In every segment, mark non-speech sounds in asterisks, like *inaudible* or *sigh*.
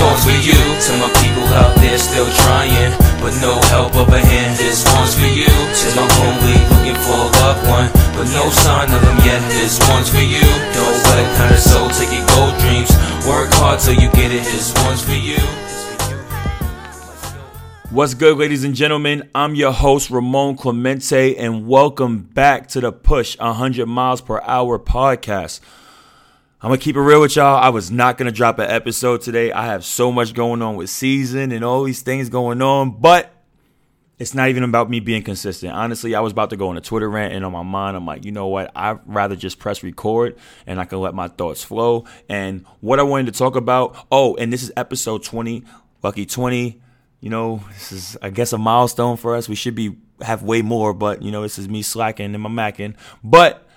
one's for you. To my people out there still trying, but no help of a hand. This one's for you. To my homie looking for a loved one, but no sign of them yet. This one's for you. Don't let kind of soul take your gold dreams. Work hard till you get it. This one's for you. What's good, ladies and gentlemen? I'm your host, Ramon Clemente, and welcome back to the Push 100 Miles Per Hour podcast. I'm gonna keep it real with y'all. I was not gonna drop an episode today. I have so much going on with season and all these things going on, but it's not even about me being consistent. Honestly, I was about to go on a Twitter rant, and on my mind, I'm like, you know what? I'd rather just press record and I can let my thoughts flow. And what I wanted to talk about, oh, and this is episode 20, lucky 20. You know, this is, I guess, a milestone for us. We should be have way more, but you know, this is me slacking and my macking. But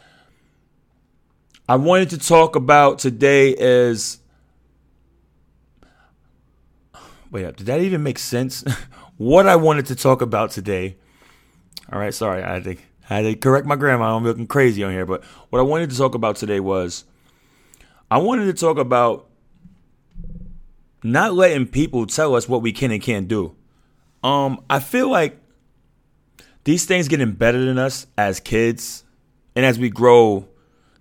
I wanted to talk about today is wait up, did that even make sense? *laughs* what I wanted to talk about today. All right, sorry, I had to, I had to correct my grandma. I'm looking crazy on here, but what I wanted to talk about today was I wanted to talk about not letting people tell us what we can and can't do. Um, I feel like these things get embedded in us as kids and as we grow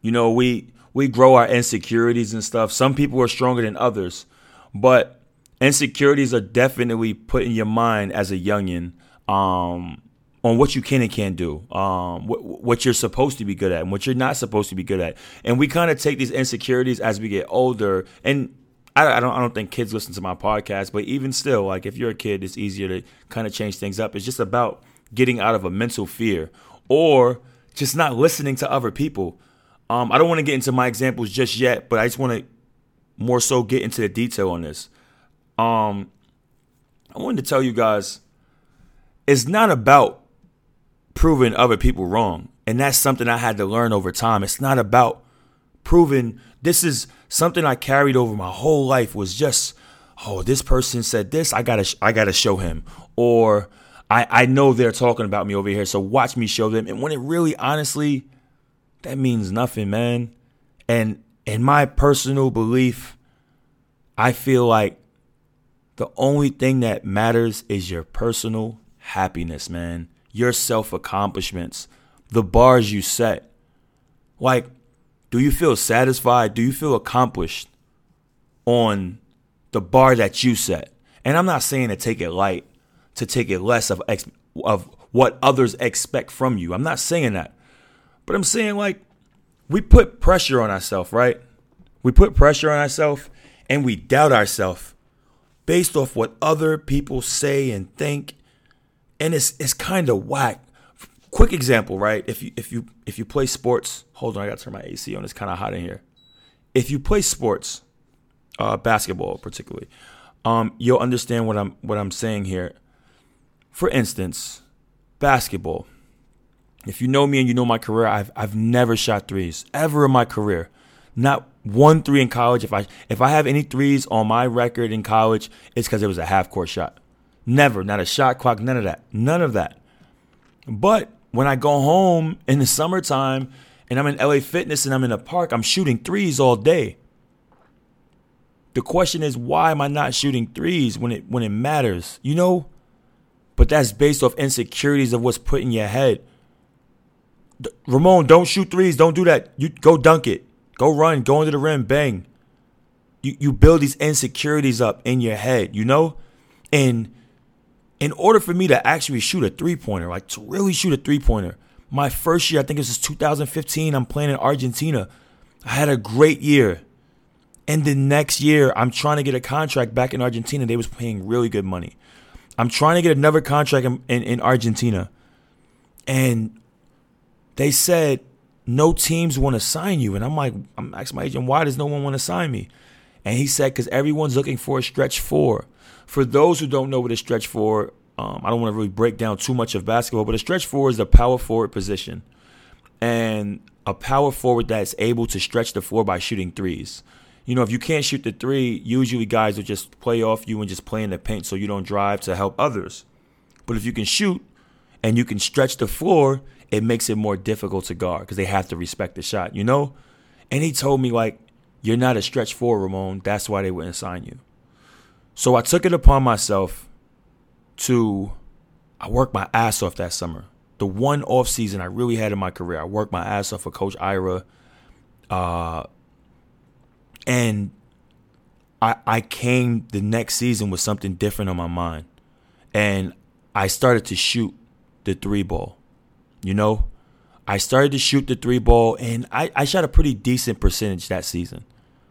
you know, we we grow our insecurities and stuff. Some people are stronger than others, but insecurities are definitely put in your mind as a youngin um, on what you can and can't do, um, what, what you're supposed to be good at, and what you're not supposed to be good at. And we kind of take these insecurities as we get older. And I, I, don't I don't think kids listen to my podcast, but even still, like if you're a kid, it's easier to kind of change things up. It's just about getting out of a mental fear or just not listening to other people. Um, I don't want to get into my examples just yet, but I just want to more so get into the detail on this. Um, I wanted to tell you guys, it's not about proving other people wrong, and that's something I had to learn over time. It's not about proving. This is something I carried over my whole life. Was just, oh, this person said this. I gotta, I gotta show him, or I, I know they're talking about me over here, so watch me show them. And when it really, honestly that means nothing, man. And in my personal belief, I feel like the only thing that matters is your personal happiness, man. Your self accomplishments, the bars you set. Like, do you feel satisfied? Do you feel accomplished on the bar that you set? And I'm not saying to take it light, to take it less of of what others expect from you. I'm not saying that. But I'm saying like we put pressure on ourselves, right? We put pressure on ourselves and we doubt ourselves based off what other people say and think. And it's it's kind of whack. Quick example, right? If you if you if you play sports, hold on, I gotta turn my AC on. It's kind of hot in here. If you play sports, uh, basketball particularly, um, you'll understand what I'm what I'm saying here. For instance, basketball. If you know me and you know my career, I've I've never shot threes ever in my career. Not one three in college. If I if I have any threes on my record in college, it's because it was a half court shot. Never, not a shot clock, none of that. None of that. But when I go home in the summertime and I'm in LA Fitness and I'm in a park, I'm shooting threes all day. The question is why am I not shooting threes when it when it matters? You know? But that's based off insecurities of what's put in your head. Ramon, don't shoot threes. Don't do that. You go dunk it. Go run. Go into the rim. Bang. You you build these insecurities up in your head, you know? And in order for me to actually shoot a three pointer, like to really shoot a three pointer, my first year, I think it was 2015, I'm playing in Argentina. I had a great year. And the next year, I'm trying to get a contract back in Argentina. They was paying really good money. I'm trying to get another contract in, in, in Argentina. And they said no teams want to sign you. And I'm like, I'm asking my agent, why does no one want to sign me? And he said, because everyone's looking for a stretch four. For those who don't know what a stretch four, um, I don't want to really break down too much of basketball, but a stretch four is a power forward position. And a power forward that's able to stretch the floor by shooting threes. You know, if you can't shoot the three, usually guys will just play off you and just play in the paint so you don't drive to help others. But if you can shoot and you can stretch the floor, it makes it more difficult to guard because they have to respect the shot, you know? And he told me, like, you're not a stretch four, Ramon. That's why they wouldn't sign you. So I took it upon myself to I worked my ass off that summer. The one off season I really had in my career. I worked my ass off for Coach Ira. Uh, and I I came the next season with something different on my mind. And I started to shoot the three ball. You know? I started to shoot the three ball and I, I shot a pretty decent percentage that season.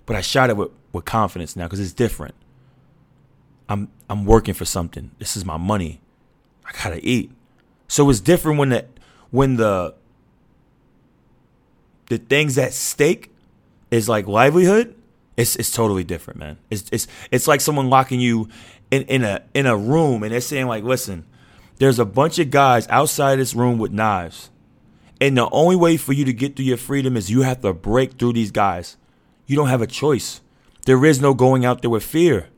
But I shot it with, with confidence now because it's different. I'm I'm working for something. This is my money. I gotta eat. So it's different when the when the the things at stake is like livelihood. It's it's totally different, man. It's it's it's like someone locking you in, in a in a room and they're saying like, listen, there's a bunch of guys outside this room with knives. And the only way for you to get through your freedom is you have to break through these guys. You don't have a choice. There is no going out there with fear.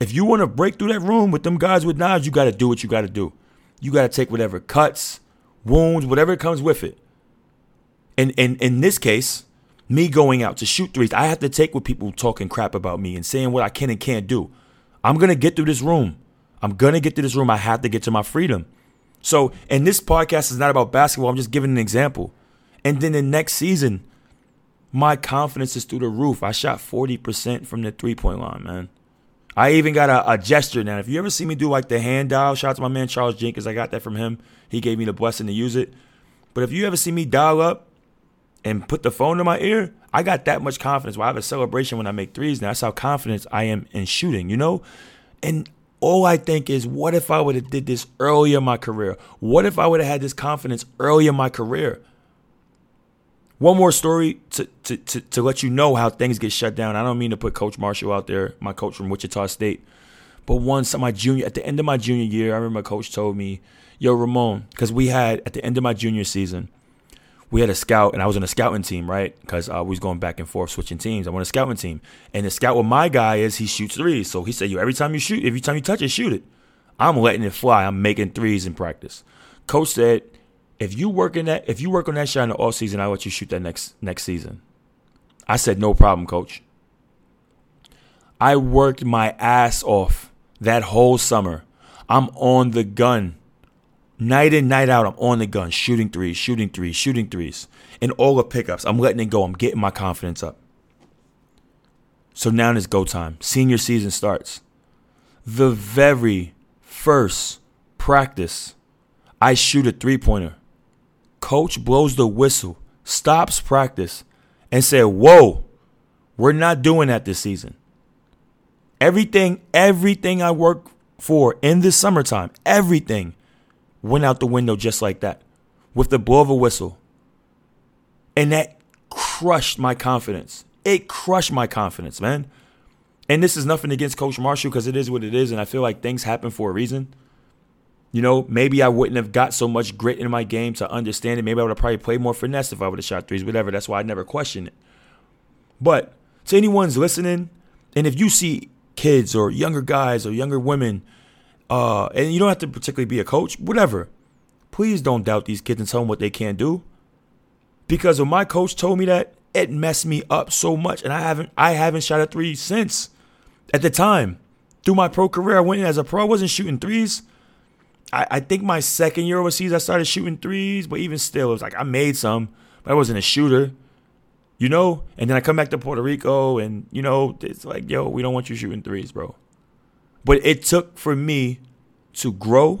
If you want to break through that room with them guys with knives, you got to do what you got to do. You got to take whatever cuts, wounds, whatever comes with it. And, and in this case, me going out to shoot threes, I have to take what people talking crap about me and saying what I can and can't do. I'm going to get through this room. I'm going to get to this room. I have to get to my freedom. So, and this podcast is not about basketball. I'm just giving an example. And then the next season, my confidence is through the roof. I shot 40% from the three point line, man. I even got a, a, gesture now. If you ever see me do like the hand dial, shout out to my man Charles Jenkins. I got that from him. He gave me the blessing to use it. But if you ever see me dial up and put the phone to my ear, I got that much confidence. Well, I have a celebration when I make threes. Now that's how confident I am in shooting, you know? And all I think is, what if I would have did this earlier in my career? What if I would have had this confidence earlier in my career? One more story to, to, to, to, let you know how things get shut down. I don't mean to put Coach Marshall out there, my coach from Wichita State. But once my junior, at the end of my junior year, I remember my coach told me, yo, Ramon, because we had, at the end of my junior season, we had a scout, and I was on a scouting team, right? Because uh, we was going back and forth, switching teams. I on a scouting team, and the scout with my guy is he shoots threes. So he said, "Yo, every time you shoot, every time you touch it, shoot it." I'm letting it fly. I'm making threes in practice. Coach said, if you work in that, if you work on that shot in the off season, I'll let you shoot that next next season. I said, no problem, coach. I worked my ass off that whole summer. I'm on the gun. Night in, night out, I'm on the gun, shooting threes, shooting threes, shooting threes. and all the pickups, I'm letting it go. I'm getting my confidence up. So now it's go time. Senior season starts. The very first practice, I shoot a three pointer. Coach blows the whistle, stops practice, and said, Whoa, we're not doing that this season. Everything, everything I work for in the summertime, everything went out the window just like that with the blow of a whistle. And that crushed my confidence. It crushed my confidence, man. And this is nothing against Coach Marshall because it is what it is. And I feel like things happen for a reason. You know, maybe I wouldn't have got so much grit in my game to understand it. Maybe I would have probably played more finesse if I would have shot threes, whatever. That's why I never question it. But to anyone's listening, and if you see kids or younger guys or younger women, uh, and you don't have to particularly be a coach, whatever, please don't doubt these kids and tell them what they can't do. Because when my coach told me that, it messed me up so much, and I haven't I haven't shot a three since. At the time, through my pro career, I went in as a pro. I wasn't shooting threes. I, I think my second year overseas, I started shooting threes, but even still, it was like I made some, but I wasn't a shooter, you know? And then I come back to Puerto Rico, and, you know, it's like, yo, we don't want you shooting threes, bro. But it took for me to grow,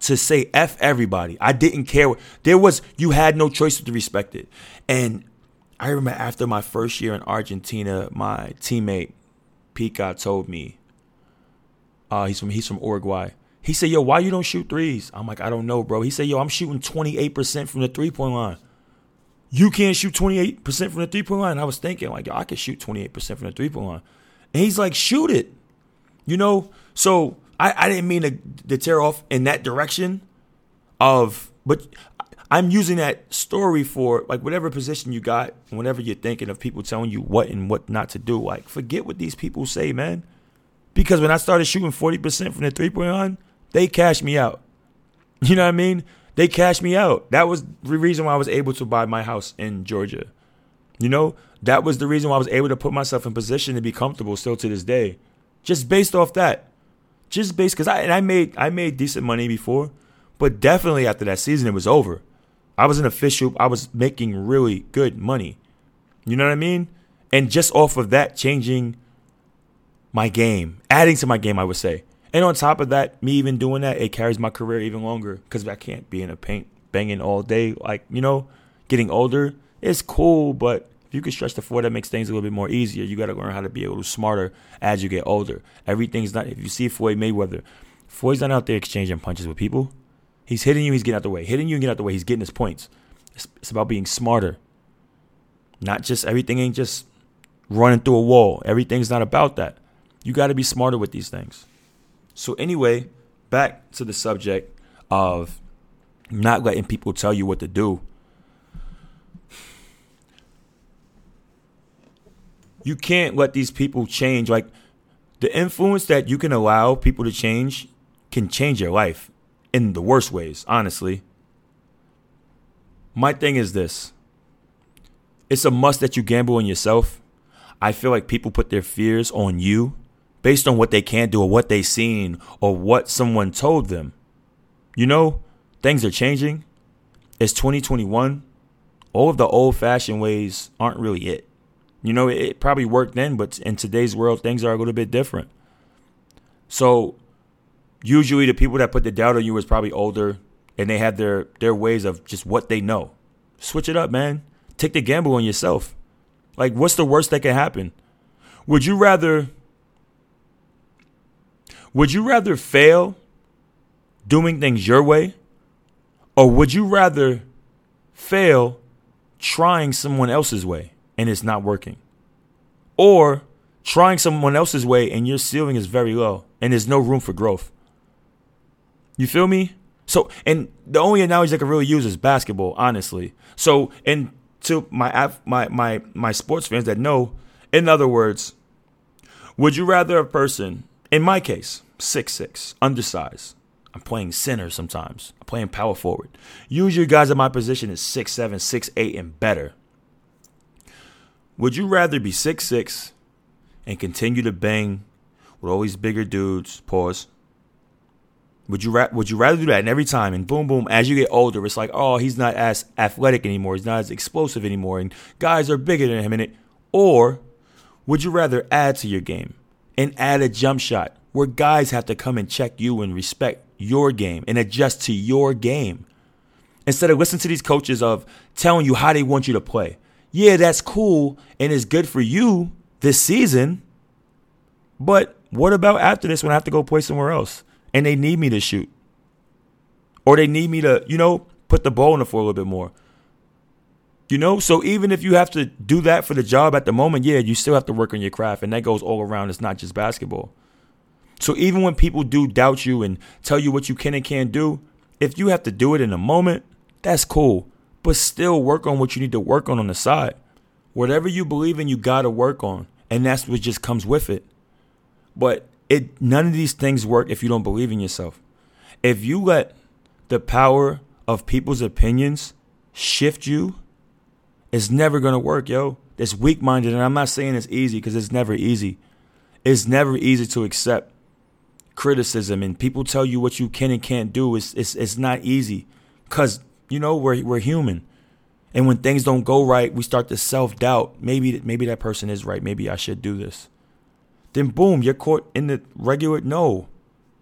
to say F everybody. I didn't care. There was, you had no choice but to respect it. And I remember after my first year in Argentina, my teammate, Pika, told me, uh, he's from he's from Uruguay. He said, yo, why you don't shoot threes? I'm like, I don't know, bro. He said, yo, I'm shooting 28% from the three point line. You can't shoot 28% from the three point line. And I was thinking, like, yo, I can shoot 28% from the three point line. And he's like, shoot it. You know? So I, I didn't mean to, to tear off in that direction of, but I'm using that story for like whatever position you got, whenever you're thinking of people telling you what and what not to do. Like, forget what these people say, man. Because when I started shooting 40% from the three point line, they cashed me out. *laughs* You know what I mean? They cashed me out. That was the reason why I was able to buy my house in Georgia. You know, that was the reason why I was able to put myself in position to be comfortable still to this day. Just based off that. Just based because I and I made I made decent money before, but definitely after that season it was over. I was an official. I was making really good money. You know what I mean? And just off of that, changing my game, adding to my game, I would say. And on top of that, me even doing that, it carries my career even longer because I can't be in a paint banging all day. Like, you know, getting older, it's cool, but if you can stretch the floor, that makes things a little bit more easier. You got to learn how to be a little smarter as you get older. Everything's not, if you see Floyd Mayweather, Floyd's not out there exchanging punches with people. He's hitting you, he's getting out the way. Hitting you and getting out the way, he's getting his points. It's, it's about being smarter. Not just, everything ain't just running through a wall. Everything's not about that. You got to be smarter with these things. So, anyway, back to the subject of not letting people tell you what to do. You can't let these people change. Like, the influence that you can allow people to change can change your life in the worst ways, honestly. My thing is this it's a must that you gamble on yourself. I feel like people put their fears on you based on what they can do or what they've seen or what someone told them. You know, things are changing. It's 2021. All of the old fashioned ways aren't really it. You know, it, probably worked then, but in today's world, things are a little bit different. So, usually the people that put the doubt on you is probably older and they have their, their ways of just what they know. Switch it up, man. Take the gamble on yourself. Like, what's the worst that can happen? Would you rather would you rather fail doing things your way? Or would you rather fail trying someone else's way and it's not working? Or trying someone else's way and your ceiling is very low and there's no room for growth? You feel me? So, and the only analogy I can really use is basketball, honestly. So, and to my my my my sports fans that know, in other words, would you rather a person in my case, six six, undersized. I'm playing center sometimes. I'm playing power forward. Usually, guys in my position is six seven, six eight, and better. Would you rather be six six and continue to bang with all these bigger dudes? Pause. Would you ra- would you rather do that? And every time, and boom, boom, as you get older, it's like, oh, he's not as athletic anymore. He's not as explosive anymore, and guys are bigger than him in it. Or would you rather add to your game? and add a jump shot where guys have to come and check you and respect your game and adjust to your game. Instead of listening to these coaches of telling you how they want you to play. Yeah, that's cool and it's good for you this season. But what about after this when I have to go play somewhere else and they need me to shoot? Or they need me to, you know, put the ball in the floor a little bit more. You know, so even if you have to do that for the job at the moment, yeah, you still have to work on your craft, and that goes all around. It's not just basketball. So even when people do doubt you and tell you what you can and can't do, if you have to do it in a moment, that's cool. But still work on what you need to work on on the side. Whatever you believe in, you got to work on, and that's what just comes with it. But it none of these things work if you don't believe in yourself. If you let the power of people's opinions shift you it's never gonna work, yo. It's weak minded, and I'm not saying it's easy because it's never easy. It's never easy to accept criticism and people tell you what you can and can't do. It's it's it's not easy because you know we're we're human, and when things don't go right, we start to self doubt. Maybe maybe that person is right. Maybe I should do this. Then boom, you're caught in the regular. No,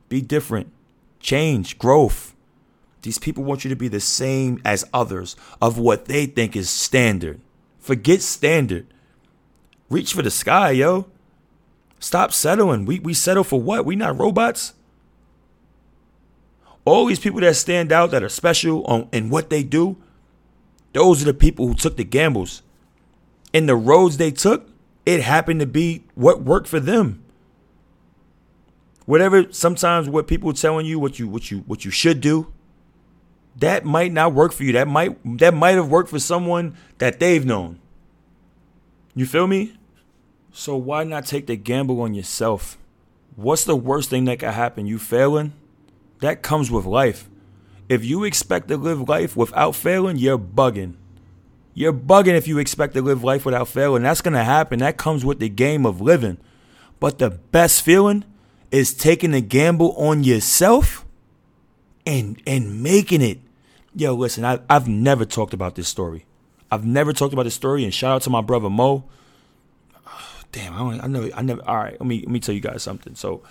be different, change, growth. These people want you to be the same as others of what they think is standard. Forget standard. Reach for the sky, yo. Stop settling. We we settle for what? We not robots. All these people that stand out that are special on in what they do, those are the people who took the gambles. And the roads they took, it happened to be what worked for them. Whatever sometimes what people telling you what you what you what you should do, that might not work for you. That might that might have worked for someone that they've known. You feel me? So why not take the gamble on yourself? What's the worst thing that could happen? You failing? That comes with life. If you expect to live life without failing, you're bugging. You're bugging if you expect to live life without failing. That's going to happen. That comes with the game of living. But the best feeling is taking a gamble on yourself and and making it. Yo, listen, I, I've never talked about this story. I've never talked about this story, and shout out to my brother Mo. *sighs* damn, I, don't, I never, I never. All right, let me let me tell you guys something. So,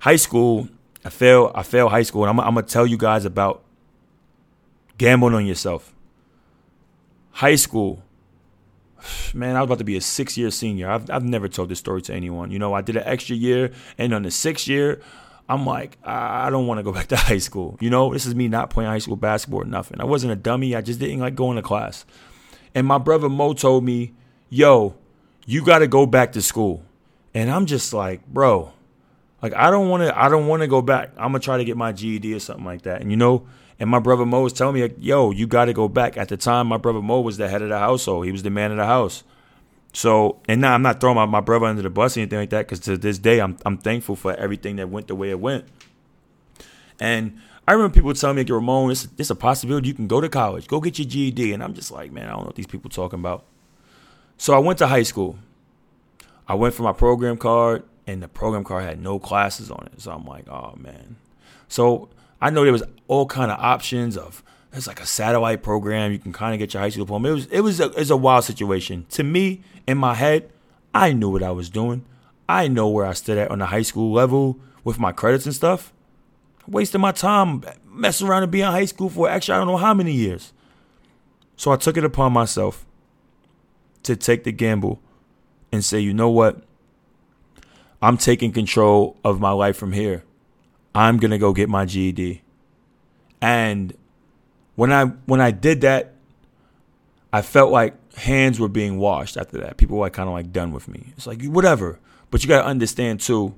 high school, I failed. I failed high school, and I'm, I'm gonna tell you guys about gambling on yourself. High school, *sighs* man, I was about to be a six year senior. I've, I've never told this story to anyone. You know, I did an extra year, and on the sixth year, I'm like, I don't want to go *laughs* back to high school. You know, this is me not playing high school basketball or nothing. I wasn't a dummy. I just didn't like going to class. And my brother Mo told me, yo, you got to go back to school. And I'm just like, bro, like I don't want to. I don't want to go back. I'm gonna try to get my GED or something like that. And you know, and my brother Mo was telling me, like, yo, you got to go back. At the time, my brother Mo was the head of the household. He was the man of the house. So, and now I'm not throwing my, my brother under the bus or anything like that, because to this day, I'm I'm thankful for everything that went the way it went. And I remember people telling me, like, Ramon, it's, it's a possibility you can go to college, go get your GED. And I'm just like, man, I don't know what these people talking about. So I went to high school. I went for my program card, and the program card had no classes on it. So I'm like, oh man. So I know there was all kind of options of there's like a satellite program you can kind of get your high school diploma. It was it was a, it was a wild situation to me in my head. I knew what I was doing. I know where I stood at on the high school level with my credits and stuff. Wasting my time messing around and being in high school for actually I don't know how many years. So I took it upon myself to take the gamble and say, you know what? I'm taking control of my life from here. I'm gonna go get my GED. And when I when I did that, I felt like hands were being washed after that. People were like kind of like done with me. It's like whatever. But you gotta understand too,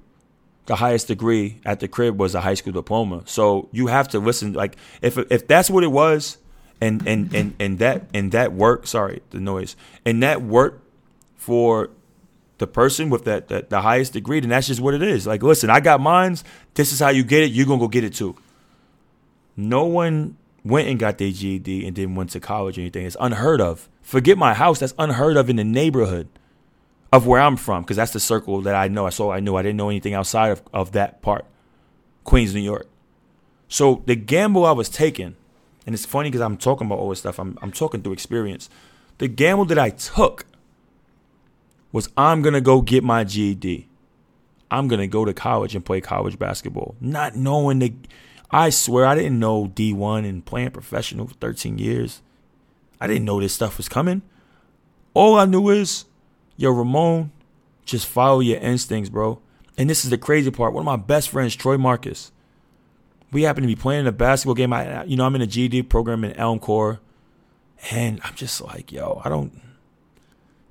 the highest degree at the crib was a high school diploma. So you have to listen. Like if if that's what it was, and and and and that and that work. Sorry, the noise. And that work for the person with that, that the highest degree, then that's just what it is. Like, listen, I got mines. This is how you get it. You're gonna go get it too. No one went and got their GED and then went to college or anything. It's unheard of. Forget my house. That's unheard of in the neighborhood of where I'm from, because that's the circle that I know. That's all I knew. I didn't know anything outside of, of that part, Queens, New York. So the gamble I was taking, and it's funny because I'm talking about all this stuff. I'm I'm talking through experience. The gamble that I took was I'm going to go get my GED. I'm going to go to college and play college basketball. Not knowing the I swear I didn't know D1 and playing professional for 13 years. I didn't know this stuff was coming. All I knew is, yo, Ramon, just follow your instincts, bro. And this is the crazy part. One of my best friends, Troy Marcus, we happen to be playing a basketball game. I, you know, I'm in a GED program in Elmcor, and I'm just like, yo, I don't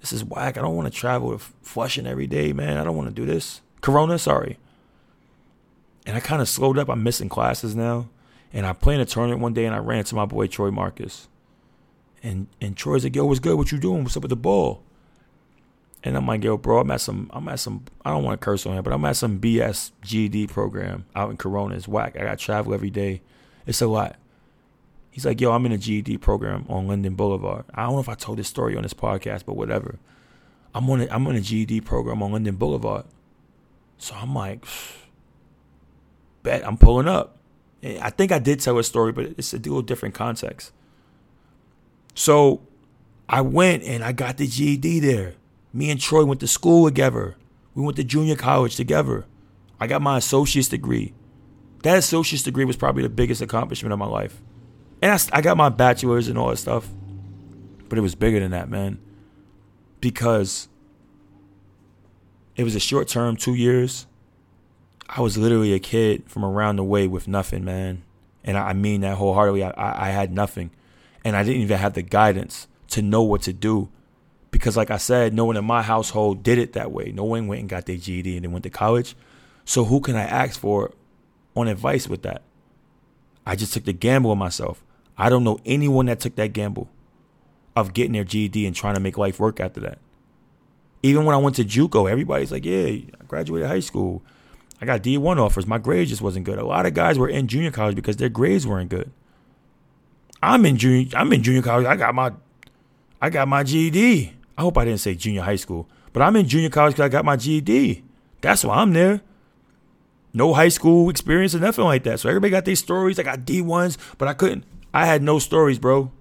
this is whack. I don't want to travel with Flushing every day, man. I don't want to do this. Corona, sorry. And I kind of slowed up. I'm missing classes now. And I played a tournament one day and I ran into my boy Troy Marcus. And and Troy's like, yo, what's good? What you doing? What's up with the ball? And I'm like, yo, bro, I'm at some I'm at some I don't want to curse on him, but I'm at some BS GED program out in Corona. It's whack. I got to travel every day. It's a lot. He's like, yo, I'm in a GED program on Linden Boulevard. I don't know if I told this story on this podcast, but whatever. I'm on a, I'm on a GED program on Linden Boulevard. So I'm like, *sighs* bet I'm pulling up. I think I did tell a story, but it's a little different context. So I went and I got the GED there. Me and Troy went to school together. We went to junior college together. I got my associate's degree. That associate's degree was probably the biggest accomplishment of my life. And I, I got my bachelor's and all that stuff. But it was bigger than that, man. Because it was a short term, two years. I was literally a kid from around the way with nothing, man. And I, mean that wholeheartedly. I, I, I had nothing. And I didn't even have the guidance to know what to do. Because, like I said, no one in my household did it that way. No one went and got their GED and then went to college. So, who can I ask for on advice with that? I just took the gamble on myself. I don't know anyone that took that gamble of getting their GED and trying to make life work after that. Even when I went to JUCO, everybody's like, "Yeah, I graduated high school. I got D1 offers. My grades just wasn't good." A lot of guys were in junior college because their grades weren't good. I'm in junior. I'm in junior college. I got my, I got my GED. I hope I didn't say junior high school, but I'm in junior college because I got my GED. That's why I'm there. No high school experience or nothing like that. So everybody got these stories. I got D1s, but I couldn't. I had no stories, bro.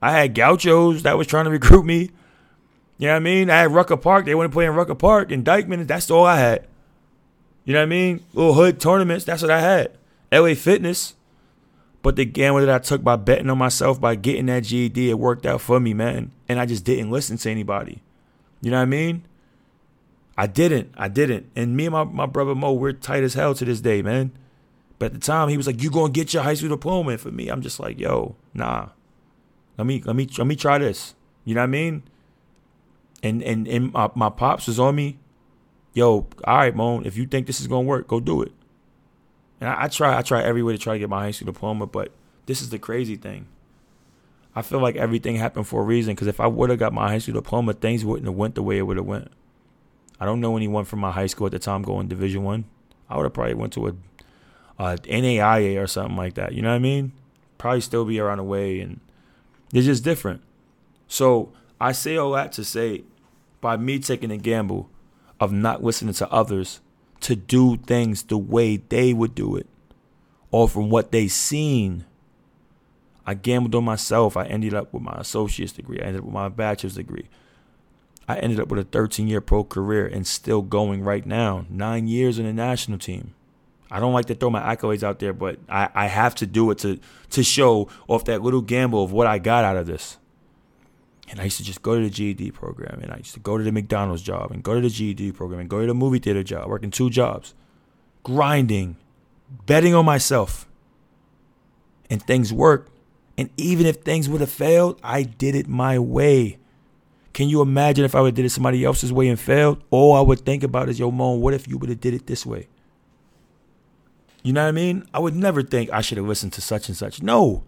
I had gauchos that was trying to *laughs* recruit me. You know what I mean? I had Rucker Park. They want to play in Rucker Park and Dyckman. That's all I had. You know what I mean? Little hood tournaments. That's what I had. LA Fitness. But the gamble that I took by betting on myself, by getting that GED, it worked out for me, man. And I just didn't listen to anybody. You know what I mean? I didn't. I didn't. And me and my, my brother Mo, we're tight as hell to this day, man. But at the time, he was like, "You gonna get your high school diploma?" For me, I'm just like, "Yo, nah. Let me let me let me try this." You know what I mean? And and and my, my pops was on me. Yo, all right, Moan. If you think this is gonna work, go do it. And I, I try. I try every way to try to get my high school diploma. But this is the crazy thing. I feel like everything happened for a reason. Because if I would have got my high school diploma, things wouldn't have went the way it would have went. I don't know anyone from my high school at the time going Division One. I, I would have probably went to a, Uh, a NAIA or something like that. You know what I mean? Probably still be around the way, and it's just different. So I say all that to say, by me taking a gamble of not listening to others to do things the way they would do it, or from what they seen. I gambled on myself. I ended up with my associate's degree. I ended up with my bachelor's degree. I ended up with a 13 year pro career and still going right now. Nine years in the national team. I don't like to throw my accolades out there, but I, I have to do it to to show off that little gamble of what I got out of this. And I used to just go to the GED program, and I used to go to the McDonald's job, and go to the GED program, and go to the movie theater job, working two jobs, grinding, betting on myself. And things worked. And even if things would have failed, I did it my way. Can you imagine if I would have did it somebody else's way and failed? All I would think about is, yo, Moan, what if you would have did it this way? You know what I mean? I would never think I should have listened to such and such. No.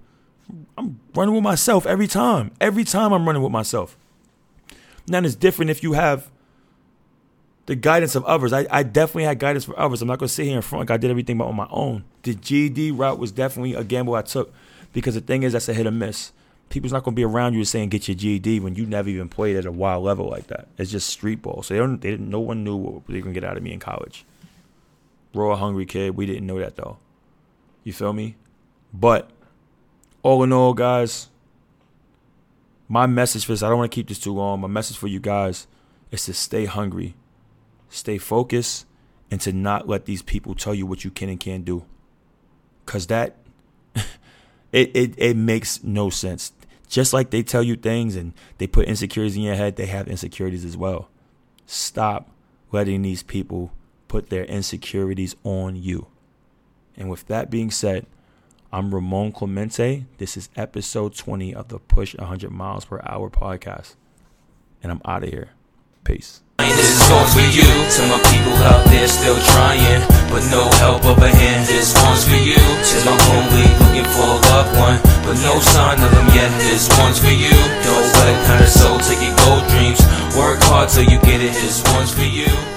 I'm running with myself every time. Every time I'm running with myself. Now it's different if you have the guidance of others. I, I definitely had guidance for others. I'm not gonna sit here in front like I did everything on my own. The GED route was definitely a gamble I took because the thing is that's a hit or miss people's not to be around you saying get your GED when you never even played at a wild level like that. It's just street ball. So they don't. They didn't. No one knew what they were to get out of me in college. Raw hungry kid. We didn't know that though. You feel me? But all in all, guys, my message for this. I don't want to keep this too long. My message for you guys is to stay hungry, stay focused, and to not let these people tell you what you can and can't do. Cause that *laughs* it, it, it makes no sense. Just like they tell you things and they put insecurities in your head, they have insecurities as well. Stop letting these people put their insecurities on you. And with that being said, I'm Ramon Clemente. This is episode 20 of the Push 100 Miles Per Hour podcast. And I'm out of here. Peace. This is for you, to my people out there still trying, but no help of a hand. This one's for you, to my homie looking for a loved one, but no sign of them yet. This one's for you, don't let kind of soul take your gold dreams. Work hard till you get it. This one's for you.